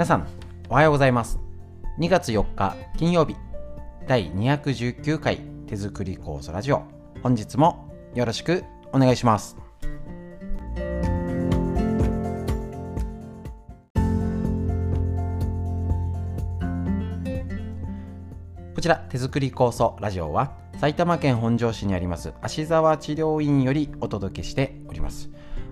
皆さんおはようございます。2月4日金曜日第219回手作り酵素ラジオ。本日もよろしくお願いします。こちら手作り酵素ラジオは埼玉県本庄市にあります芦沢治療院よりお届けしております。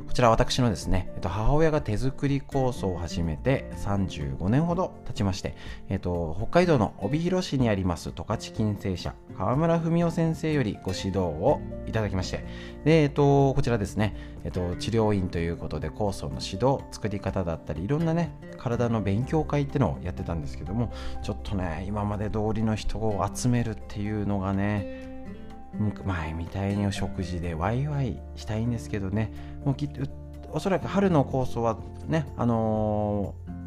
こちら私のですね、えっと、母親が手作り酵素を始めて35年ほど経ちまして、えっと、北海道の帯広市にあります十勝金星社川村文夫先生よりご指導をいただきましてで、えっと、こちらですね、えっと、治療院ということで酵素の指導作り方だったりいろんなね体の勉強会っていうのをやってたんですけどもちょっとね今まで通りの人を集めるっていうのがね前みたいにお食事でワイワイしたいんですけどね。もうきおそらく春の酵素はねあのー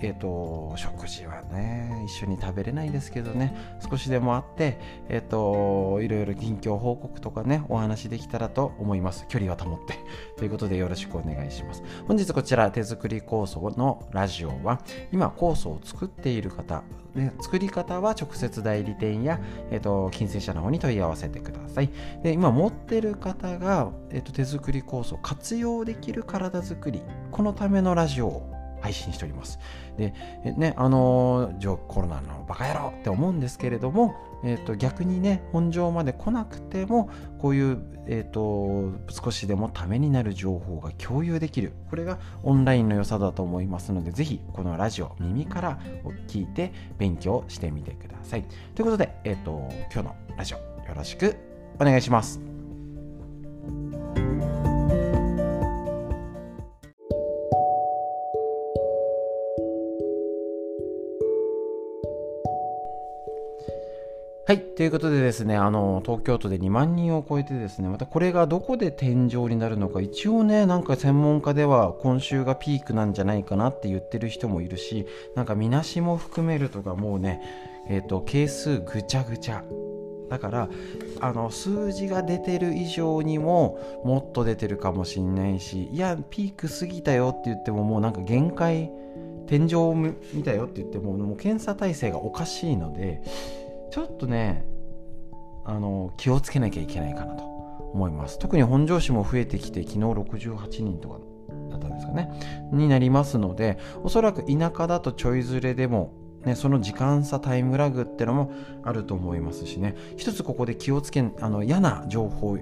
えーと、食事はね一緒に食べれないですけどね。少しでもあって、えーと、いろいろ近況報告とかねお話できたらと思います。距離は保って。ということでよろしくお願いします。本日こちら手作り酵素のラジオは今酵素を作っている方ね、作り方は直接代理店や、えっと、金銭者の方に問い合わせてください。で今持ってる方が、えっと手作り構想活用できる体作りこのためのラジオを配信しております。で、ね、あのー、コロナのバカ野郎って思うんですけれども、えーと、逆にね、本庄まで来なくても、こういう、えーと、少しでもためになる情報が共有できる。これがオンラインの良さだと思いますので、ぜひこのラジオ、耳から聞いて勉強してみてください。ということで、えっ、ー、と、今日のラジオ、よろしくお願いします。はい。ということでですね、あの、東京都で2万人を超えてですね、またこれがどこで天井になるのか、一応ね、なんか専門家では今週がピークなんじゃないかなって言ってる人もいるし、なんかみなしも含めるとかもうね、えっ、ー、と、係数ぐちゃぐちゃ。だからあの数字が出てる以上にももっと出てるかもしんないしいやピーク過ぎたよって言ってももうなんか限界天井を見たよって言ってももう検査体制がおかしいのでちょっとねあの気をつけなきゃいけないかなと思います特に本庄市も増えてきて昨日68人とかだったんですかねになりますのでおそらく田舎だとちょいずれでもね、その時間差タイムラグってのもあると思いますしね一つここで気をつけあの嫌な情報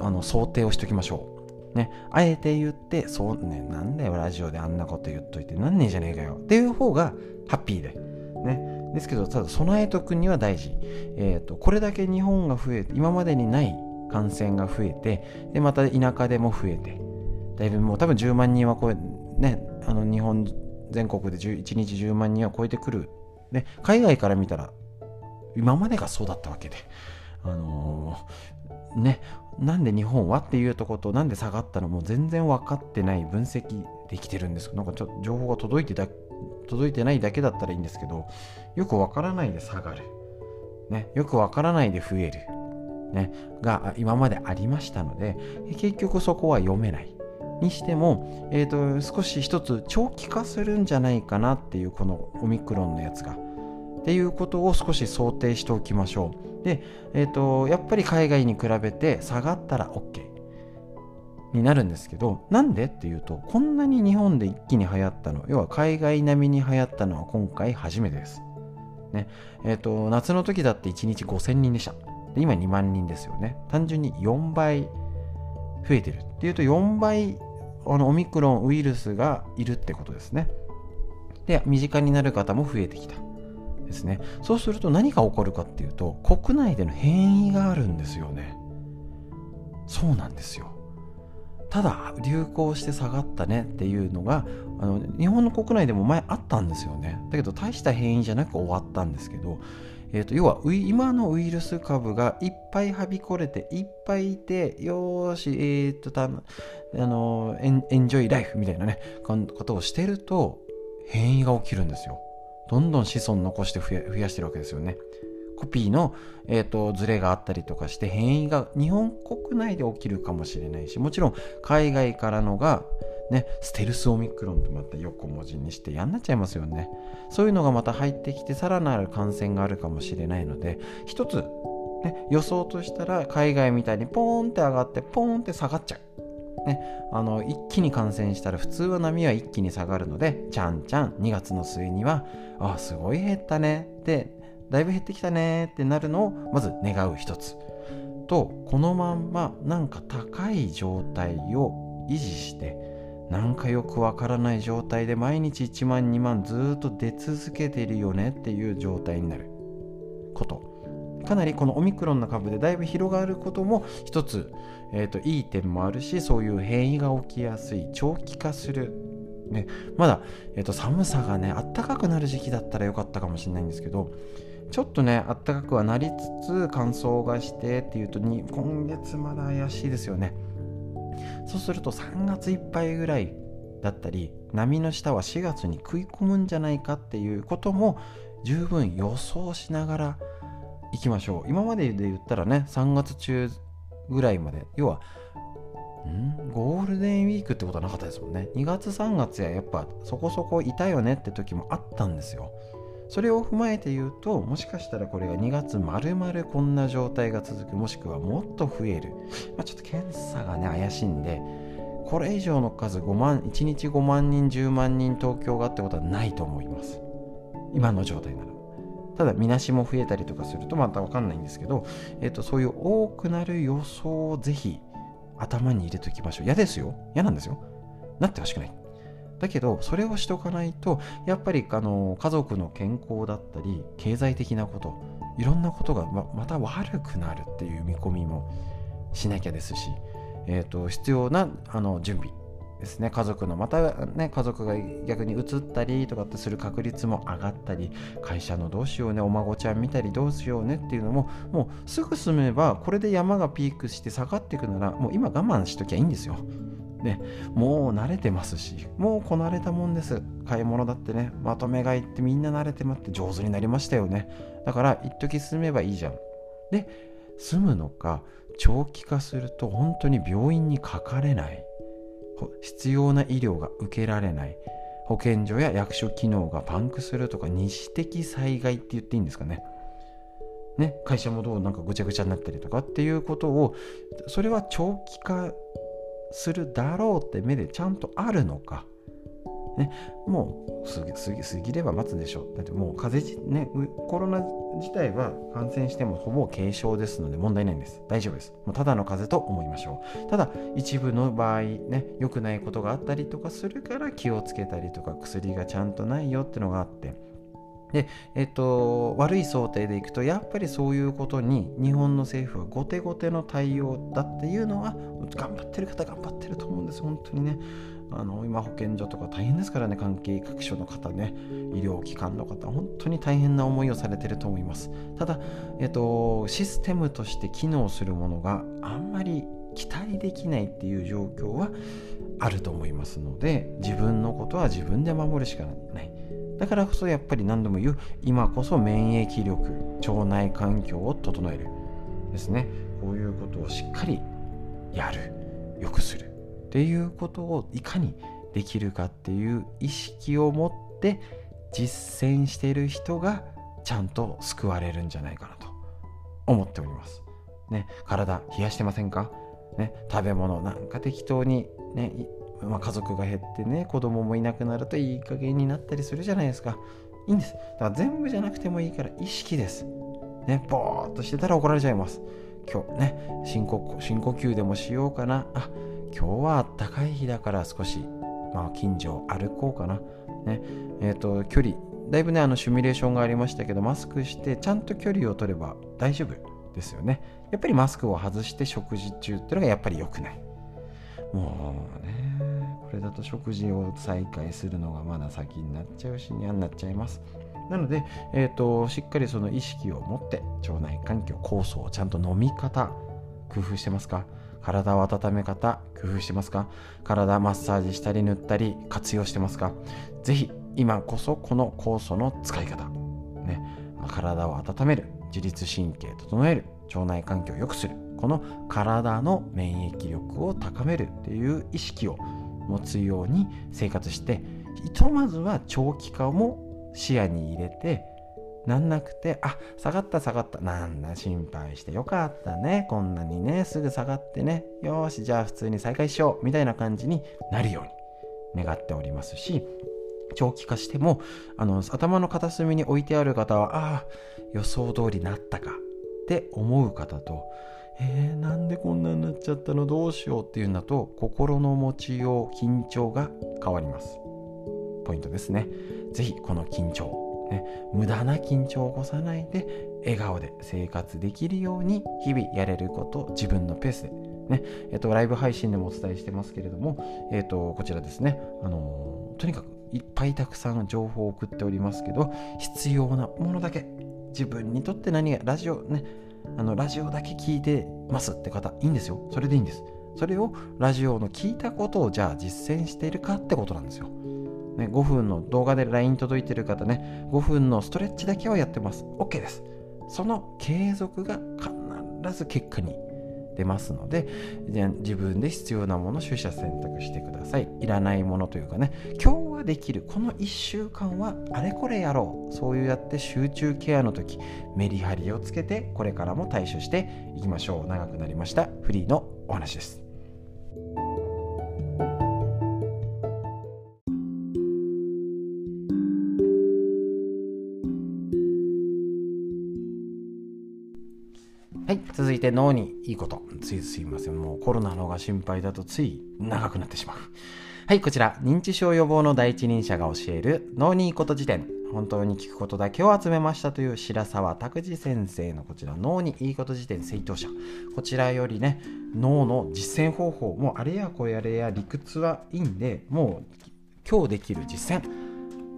あの想定をしておきましょうね、あえて言って、そうね、なんだよ、ラジオであんなこと言っといて、なんねえじゃねえかよ。っていう方がハッピーで。ね。ですけどただ備えとくには大事、えーと、これだけ日本が増えて今までにない感染が増えてでまた田舎でも増えてだいぶもう多分10万人は超えねあの日本全国で1日10万人は超えてくる、ね、海外から見たら今までがそうだったわけで。あのー、ねなんで日本はっていうとことなんで下がったのも全然分かってない分析できてるんです。なんかちょっと情報が届いてた届いてないだけだったらいいんですけどよくわからないで下がる、ね、よくわからないで増える、ね、が今までありましたので結局そこは読めない。にしても、えーと、少し一つ長期化するんじゃないかなっていうこのオミクロンのやつが。っていうことを少し想定しておきましょう。で、えーとやっぱり海外に比べて下がったら OK になるんですけどなんでっていうとこんなに日本で一気に流行ったの要は海外並みに流行ったのは今回初めてです。ね。えーと、夏の時だって1日5000人でした。で今2万人ですよね。単純に4倍増えてる。っていうと4倍あのオミクロンウイルスがいるってことですね。で身近になる方も増えてきたですね。そうすると何が起こるかっていうと国内での変異があるんですよね。そうなんですよ。ただ流行して下がったねっていうのがあの日本の国内でも前あったんですよね。だけど大した変異じゃなく終わったんですけど、えーと、要は今のウイルス株がいっぱいはびこれていっぱいいてよーしえ、ー、とたあのエンエンジョイライフみたいなねことをしてると変異が起きるんですよ。どんどん子孫残して増やしてるわけですよね。コピーの、えーと、ズレがあったりとかして変異が日本国内で起きるかもしれないしもちろん海外からのがね、ステルスオミクロンってまた横文字にして嫌になっちゃいますよね。そういうのがまた入ってきてさらなる感染があるかもしれないので一つ、ね、予想としたら海外みたいにポーンって上がってポーンって下がっちゃう、ね、あの一気に感染したら普通は波は一気に下がるのでちゃんちゃん2月の末にはあすごい減ったね。ってだいぶ減ってきたねってなるのをまず願う一つ。とこのまんまなんか高い状態を維持してなんかよくわからない状態で毎日1万2万ずっと出続けているよねっていう状態になる。こと。かなりこのオミクロンの株でだいぶ広がることも一つ、えーと、いい点もあるしそういう変異が起きやすい長期化する、ね、まだ、えーと、寒さがねあったかくなる時期だったらよかったかもしれないんですけどちょっとねあったかくはなりつつ乾燥がしてっていうとに今月まだ怪しいですよね。そうすると3月いっぱいぐらいだったり波の下は4月に食い込むんじゃないかっていうことも十分予想しながら行きましょう。今までで言ったらね3月中ぐらいまで要はん？ゴールデンウィークってことはなかったですもんね。2月3月ややっぱそこそこいたよねって時もあったんですよ。それを踏まえて言うともしかしたらこれが2月まるまるこんな状態が続くもしくはもっと増える、まあ、ちょっと検査がね怪しいんでこれ以上の数5万1日5万人10万人東京がってことはないと思います。今の状態なら。ただみなしも増えたりとかするとまた分かんないんですけど、えー、とそういう多くなる予想をぜひ頭に入れておきましょう。嫌ですよ。嫌なんですよ。なってほしくない。だけどそれをしとかないとやっぱりあの家族の健康だったり経済的なこといろんなことがままた悪くなるっていう見込みもしなきゃですし、えーと、必要なあの準備ですね。家族のまたね家族が逆に移ったりとかってする確率も上がったり会社のどうしようねお孫ちゃん見たりどうしようねっていうのももうすぐ済めばこれで山がピークして下がっていくならもう今我慢しときゃいいんですよ。ね、もう慣れてますし、もうこなれたもんです。買い物だってね、まとめ買いってみんな慣れてまって上手になりましたよね。だから、一時住めばいいじゃん。で、住むのか、長期化すると本当に病院にかかれない。必要な医療が受けられない。保健所や役所機能がパンクするとか、二次的災害って言っていいんですかね。ね、会社もどうなんかぐちゃぐちゃになったりとかっていうことをそれは長期化するだろうって目でちゃんとあるのか、ね、もう過ぎ過ぎ過ぎれば待つでしょう。だってもう風邪ねコロナ自体は感染してもほぼ軽症ですので問題ないんです。大丈夫です。もうただの風邪と思いましょう。ただ一部の場合ね良くないことがあったりとかするから気をつけたりとか薬がちゃんとないよってのがあってで、えっと、悪い想定でいくとやっぱりそういうことに日本の政府は後手後手の対応だっていうのは頑張ってる方頑張ってると思うんです。本当にね。あの今保健所とか大変ですからね。関係各所の方ね。医療機関の方本当に大変な思いをされてると思います。ただ、えっと、システムとして機能するものがあんまり期待できないっていう状況はあると思いますので自分のことは自分で守るしかない。だからこそやっぱり何度も言う今こそ免疫力腸内環境を整える。ですね。こういうことをしっかりやる。良くする。っていうことをいかにできるかっていう意識を持って実践している人がちゃんと救われるんじゃないかなと。思っております。ね、体冷やしてませんか、ね、食べ物なんか適当に、ね、まあ、家族が減ってね子供もいなくなるといい加減になったりするじゃないですか。いいんです。だから全部じゃなくてもいいから意識です。ねぼーっとしてたら怒られちゃいます。今日ね深呼深呼吸でもしようかな。あ今日はあったかい日だから少しまあ近所を歩こうかな。ねえっ、ー、と距離。だいぶねあのシミュレーションがありましたけどマスクしてちゃんと距離を取れば大丈夫ですよね。やっぱりマスクを外して食事中っていうのがやっぱり良くない。もうねこれだと食事を再開するのがまだ先になっちゃうし嫌になっちゃいます。なので、えーと、しっかりその意識を持って腸内環境酵素をちゃんと飲み方工夫してますか？体を温め方工夫してますか？体マッサージしたり塗ったり活用してますか？ぜひ今こそこの酵素の使い方、ね、体を温める自律神経整える腸内環境を良くするこの体の免疫力を高めるっていう意識を持つように生活してひとまずは長期化も視野に入れてなんなくて、あ、下がった下がった。なんだ、心配してよかったね。こんなにね、すぐ下がってね。よし、じゃあ普通に再開しよう。みたいな感じになるように願っておりますし、長期化しても、あの、頭の片隅に置いてある方は、ああ、予想通りなったかって思う方と、えー、なんでこんなになっちゃったの？どうしようっていうんだと、心の持ちよう、緊張が変わります。ポイントですね。ぜひこの緊張ね、無駄な緊張を起こさないで笑顔で生活できるように日々やれること自分のペースでね、えっと、ライブ配信でもお伝えしてますけれども、えっと、こちらですね、あのとにかくいっぱいたくさん情報を送っておりますけど、必要なものだけ、自分にとって何が、ラジオね、あの、ラジオだけ聞いてますって方、いいんですよ。それでいいんです。それをラジオの聞いたことをじゃあ実践しているかってことなんですよ。ね、5分の動画で LINE 届いてる方ね、5分のストレッチだけはやってます。OK です。その継続が必ず結果に出ますので、自分で必要なもの取捨選択してください。いらないものというかね、今日はできる。この1週間はあれこれやろう。そういうやって集中ケアの時、メリハリをつけて、これからも対処していきましょう。長くなりました。フリーのお話です。い、て脳にいいこと。ついすいません。もうコロナの方が心配だとつい長くなってしまう。はい、こちら、認知症予防の第一人者が教える脳にいいこと辞典。本当に聞くことだけを集めましたという白沢拓司先生のこちら脳にいいこと辞典正当者こちらよりね脳の実践方法もうあれやこれやれや理屈はいいんでもう今日できる実践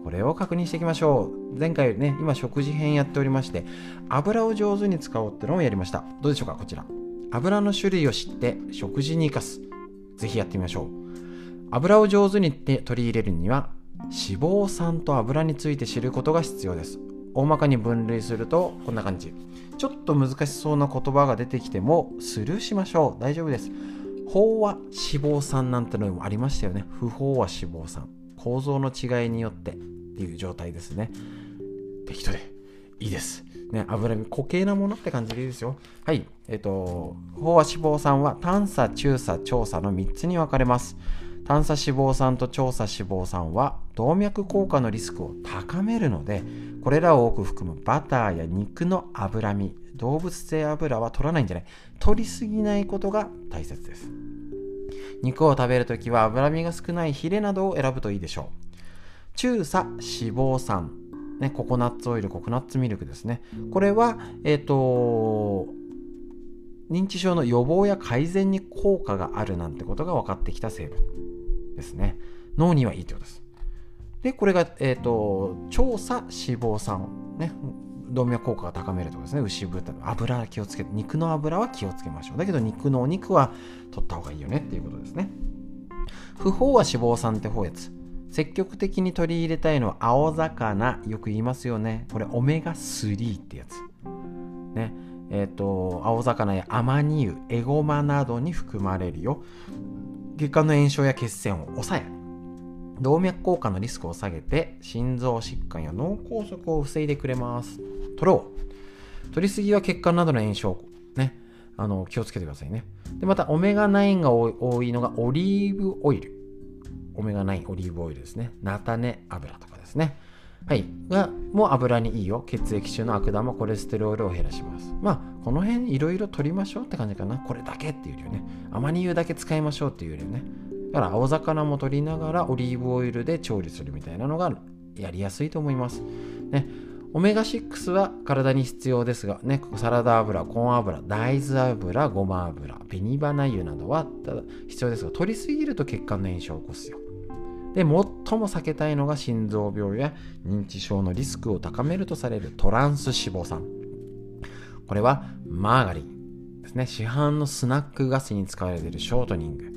これを確認していきましょう。前回ね今食事編やっておりまして油を上手に使おうってのをやりました。どうでしょうかこちら。油の種類を知って食事に生かす。ぜひやってみましょう。油を上手に取り入れるには脂肪酸と油について知ることが必要です。大まかに分類するとこんな感じ。ちょっと難しそうな言葉が出てきてもスルーしましょう。大丈夫です。飽和脂肪酸なんてのもありましたよね。不飽和脂肪酸。構造の違いによってっていう状態ですね。適当でいいです。ね、脂身、固形なものって感じでいいですよ。はい。えっ、と、飽和脂肪酸は短鎖、中鎖、長鎖の3つに分かれます。短鎖脂肪酸と長鎖脂肪酸は動脈硬化のリスクを高めるので、これらを多く含むバターや肉の脂身、動物性油は取らないんじゃない。取りすぎないことが大切です。肉を食べるときは脂身が少ないヒレなどを選ぶといいでしょう。中鎖脂肪酸、ね、ココナッツオイル、ココナッツミルクですね。これは、えっ、ー、と、認知症の予防や改善に効果があるなんてことが分かってきた成分ですね。脳にはいいってことです。で、これが、えっ、ー、と、調査脂肪酸、ね、動脈硬化が高めるとかですね。牛豚の油気をつけて、肉の油は気をつけましょう。だけど肉のお肉は取った方がいいよねっていうことですね。不飽和脂肪酸って方やつ。積極的に取り入れたいのは青魚よく言いますよねこれオメガ3ってやつねえっ、ー、と青魚やアマニ油エゴマなどに含まれるよ血管の炎症や血栓を抑え動脈硬化のリスクを下げて心臓疾患や脳梗塞を防いでくれます取ろう取りすぎは血管などの炎症ねあの気をつけてくださいねでまたオメガ9が多いのがオリーブオイルオメガ9オリーブオイルですね。菜種油とかですね。はい。が、もう油にいいよ。血液中の悪玉、コレステロールを減らします。まあ、この辺いろいろ取りましょうって感じかな。これだけっていうよりね。アマニ油だけ使いましょうっていうよりね。だから、青魚も取りながらオリーブオイルで調理するみたいなのがやりやすいと思います。ね。オメガ6は体に必要ですが、ね、サラダ油、コーン油、大豆油、ごま油、紅花油などは必要ですが、取りすぎると血管の炎症を起こすよ。で、最も避けたいのが心臓病や認知症のリスクを高めるとされるトランス脂肪酸。これはマーガリンですね。市販のスナック菓子に使われているショートニング。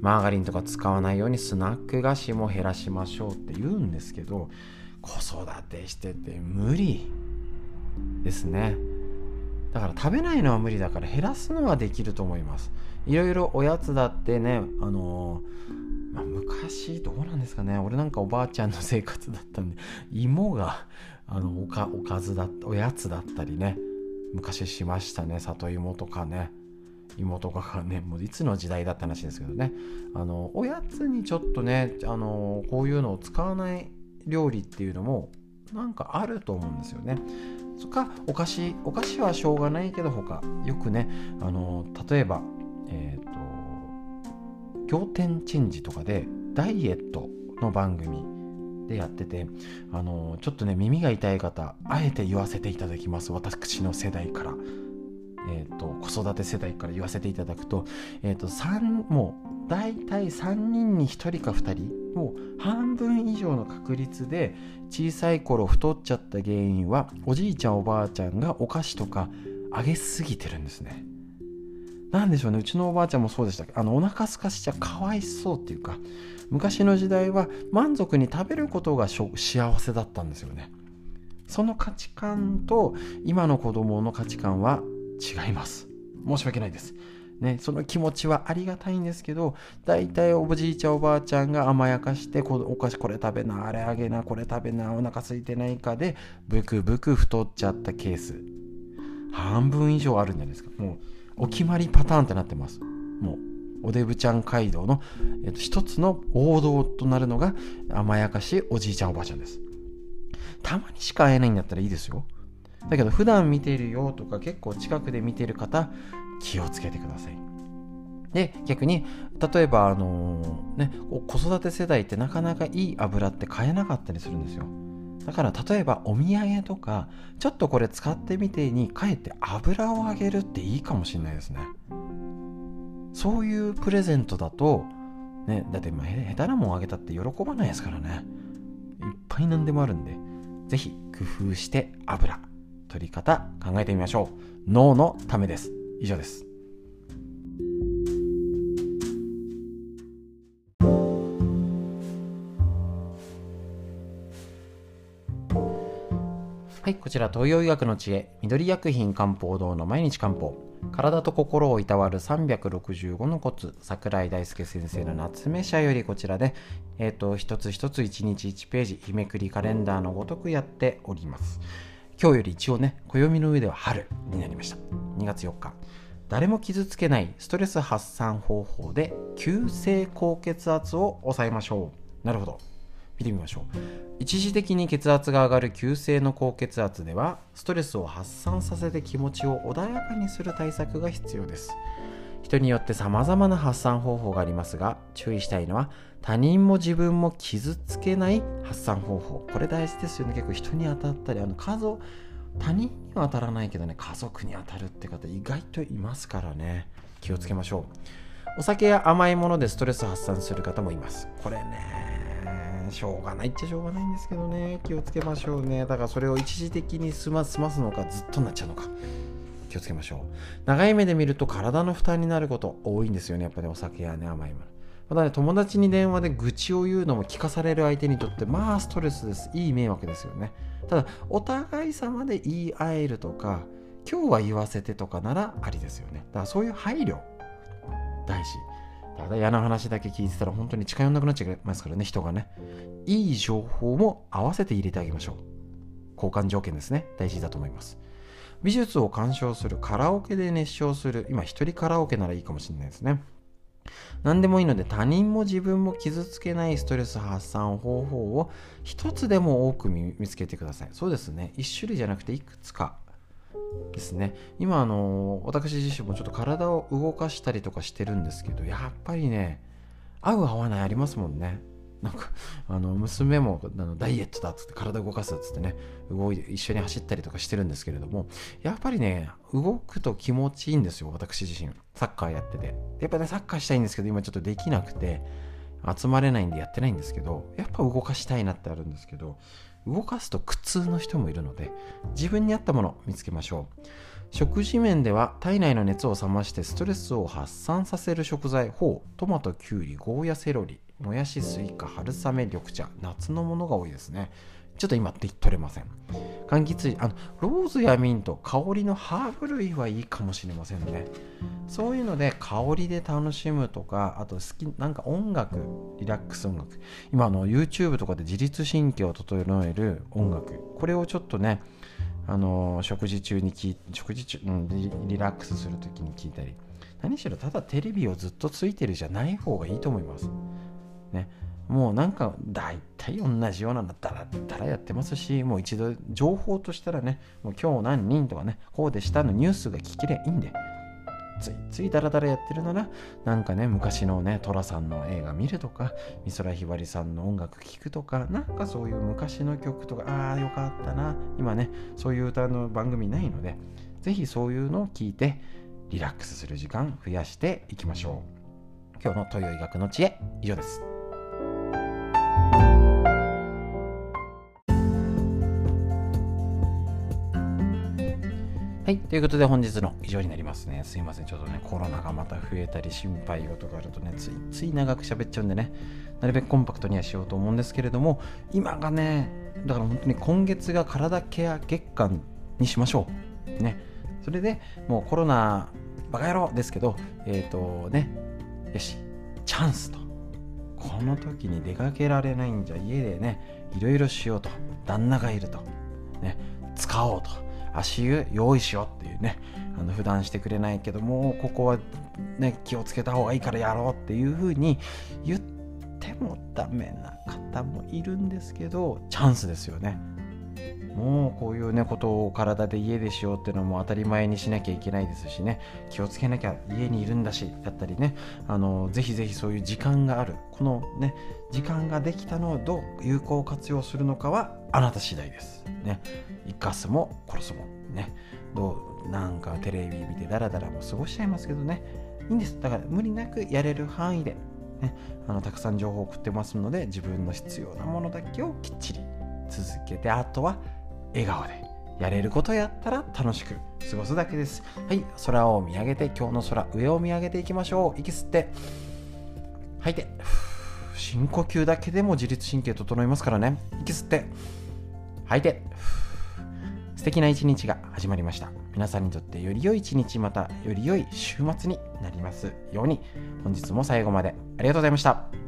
マーガリンとか使わないようにスナック菓子も減らしましょうって言うんですけど、子育てしてて無理。ですね。だから食べないのは無理だから減らすのはできると思います。いろいろおやつだってねあのー、まあ、昔どうなんですかね。俺なんかおばあちゃんの生活だったんで芋があのおかおかずだおやつだったりね。昔しましたね。里芋とかね。芋とかがねもういつの時代だった話ですけどね。あのおやつにちょっとねあのこういうのを使わない料理っていうのもなんかあると思うんですよね。そっかお菓子お菓子はしょうがないけど他よくねあの例えばえっ、ー、と仰天チェンジとかでダイエットの番組でやっててあのちょっとね耳が痛い方あえて言わせていただきます私の世代からえーと、子育て世代から言わせていただくと,、えーと、3もう大体3人に1人か2人もう半分以上の確率で小さい頃太っちゃった原因はおじいちゃんおばあちゃんがお菓子とかあげすぎてるんですね。なんでしょうね。うちのおばあちゃんもそうでしたあのお腹すかしちゃかわいそうっていうか昔の時代は満足に食べることが幸せだったんですよね。その価値観と今の子供の価値観は違います。申し訳ないです。ね、その気持ちはありがたいんですけど大体おじいちゃんおばあちゃんが甘やかしてお菓子これ食べなあれあげなこれ食べなお腹空いてないかでブクブク太っちゃったケース。半分以上あるんじゃないですか。もうお決まりパターンってなってます。もうおデブちゃん街道の、えっと、一つの王道となるのが甘やかしおじいちゃんおばあちゃんです。たまにしか会えないんだったらいいですよ。だけど普段見てるよとか結構近くで見てる方気をつけてください。で逆に例えばあのー、ね子育て世代ってなかなかいい油って買えなかったりするんですよ。だから例えばお土産とかちょっとこれ使ってみてにかえって油をあげるっていいかもしれないですね。そういうプレゼントだとねだってまあ下手なもんあげたって喜ばないですからね。いっぱい何でもあるんで是非工夫して油取り方考えてみましょう。脳のためです。以上です。はいこちら東洋医学の知恵緑薬品漢方堂の毎日漢方。体と心をいたわる365のコツ桜井大輔先生の夏目社よりこちらで、えっ、ー、と一つ一つ一日一ページ日めくりカレンダーのごとくやっております。今日より一応ね暦の上では春になりました。2月4日。誰も傷つけないストレス発散方法で急性高血圧を抑えましょう。なるほど。見てみましょう。一時的に血圧が上がる急性の高血圧ではストレスを発散させて気持ちを穏やかにする対策が必要です。人によって様々な発散方法がありますが注意したいのは他人も自分も傷つけない発散方法。これ大事ですよね。結構人に当たったりあの家族他人には当たらないけどね家族に当たるって方意外といますからね。気をつけましょう。お酒や甘いものでストレス発散する方もいます。これねしょうがないっちゃしょうがないんですけどね。気をつけましょうね。だからそれを一時的に済ますのかずっとなっちゃうのか。気をつけましょう。長い目で見ると体の負担になること多いんですよね。やっぱりお酒やね甘いもの。またね、友達に電話で愚痴を言うのも聞かされる相手にとって、まあストレスです。いい迷惑ですよね。ただ、お互い様で言い合えるとか、今日は言わせてとかならありですよね。だからそういう配慮、大事。ただ嫌な話だけ聞いてたら本当に近寄んなくなっちゃいますからね、人がね。いい情報も合わせて入れてあげましょう。交換条件ですね。大事だと思います。美術を鑑賞する、カラオケで熱唱する。今、一人カラオケならいいかもしれないですね。何でもいいので他人も自分も傷つけないストレス発散方法を一つでも多く見つけてください。そうですね。一種類じゃなくていくつかですね。今、あの、私自身もちょっと体を動かしたりとかしてるんですけど、やっぱりね、合う合わないありますもんね。なんか、あの、娘もあのダイエットだっつって体動かすっつってね、動い一緒に走ったりとかしてるんですけれども、やっぱりね、動くと気持ちいいんですよ、私自身。サッカーやってて。やっぱね、サッカーしたいんですけど、今ちょっとできなくて、集まれないんでやってないんですけど、やっぱ動かしたいなってあるんですけど、動かすと苦痛の人もいるので、自分に合ったものを見つけましょう。食事面では体内の熱を冷ましてストレスを発散させる食材、ほう、トマト、キュウリ、ゴーヤ、セロリ、もやし、スイカ、春雨、緑茶、夏のものが多いですね。ちょっと今って取れません。柑橘類あのローズやミント香りのハーブ類はいいかもしれませんね。そういうので香りで楽しむとかあと好きなんか音楽リラックス音楽。今あの YouTube とかで自律神経を整える音楽。これをちょっとねあの食事中に聞食事中、うん、リリラックスする時に聞いたり。何しろただテレビをずっとついてるじゃない方がいいと思います。ね。もうなんか大体同じようなのだらだらやってますしもう一度情報としたらねもう今日何人とかねこうでしたのニュースが聞きりゃいいんで。ついついダラダラやってるな。らなんかね昔のね寅さんの映画見るとか美空ひばりさんの音楽聴くとかなんかそういう昔の曲とかああよかったな。今ねそういう歌の番組ないのでぜひそういうのを聞いてリラックスする時間増やしていきましょう。今日の豊医学の知恵以上です。はい。ということで本日の以上になりますね。すいません。ちょっとね、コロナがまた増えたり心配事があるとね、ついつい長く喋っちゃうんでね、なるべくコンパクトにはしようと思うんですけれども、今がね、だから本当に今月が体ケア月間にしましょう。ね。それでもうコロナバカ野郎ですけど、えっ、ー、とね、よし、チャンスと。この時に出かけられないんじゃ家でね、いろいろしようと。旦那がいると。ね、使おうと。足湯用意しようっていうねあの普段してくれないけどもここはね気をつけた方がいいからやろうっていう風に言ってもダメな方もいるんですけどチャンスですよね。もうこういうねことを体で家でしようっていうのも当たり前にしなきゃいけないですしね。気をつけなきゃ家にいるんだしだったりね。あのぜひぜひそういう時間がある。このね時間ができたのをどう有効活用するのかはあなた次第です。ね。生かすも殺すも。ね。どうなんかテレビ見てダラダラも過ごしちゃいますけどね。いいんです。だから無理なくやれる範囲でね、あのたくさん情報を送ってますので自分の必要なものだけをきっちり続けてあとは笑顔でやれることやったら楽しく過ごすだけです。はい空を見上げて今日の空上を見上げていきましょう。息吸って。吐いて。深呼吸だけでも自律神経整いますからね。息吸って。吐いて。素敵な一日が始まりました。皆さんにとってより良い一日またより良い週末になりますように。本日も最後までありがとうございました。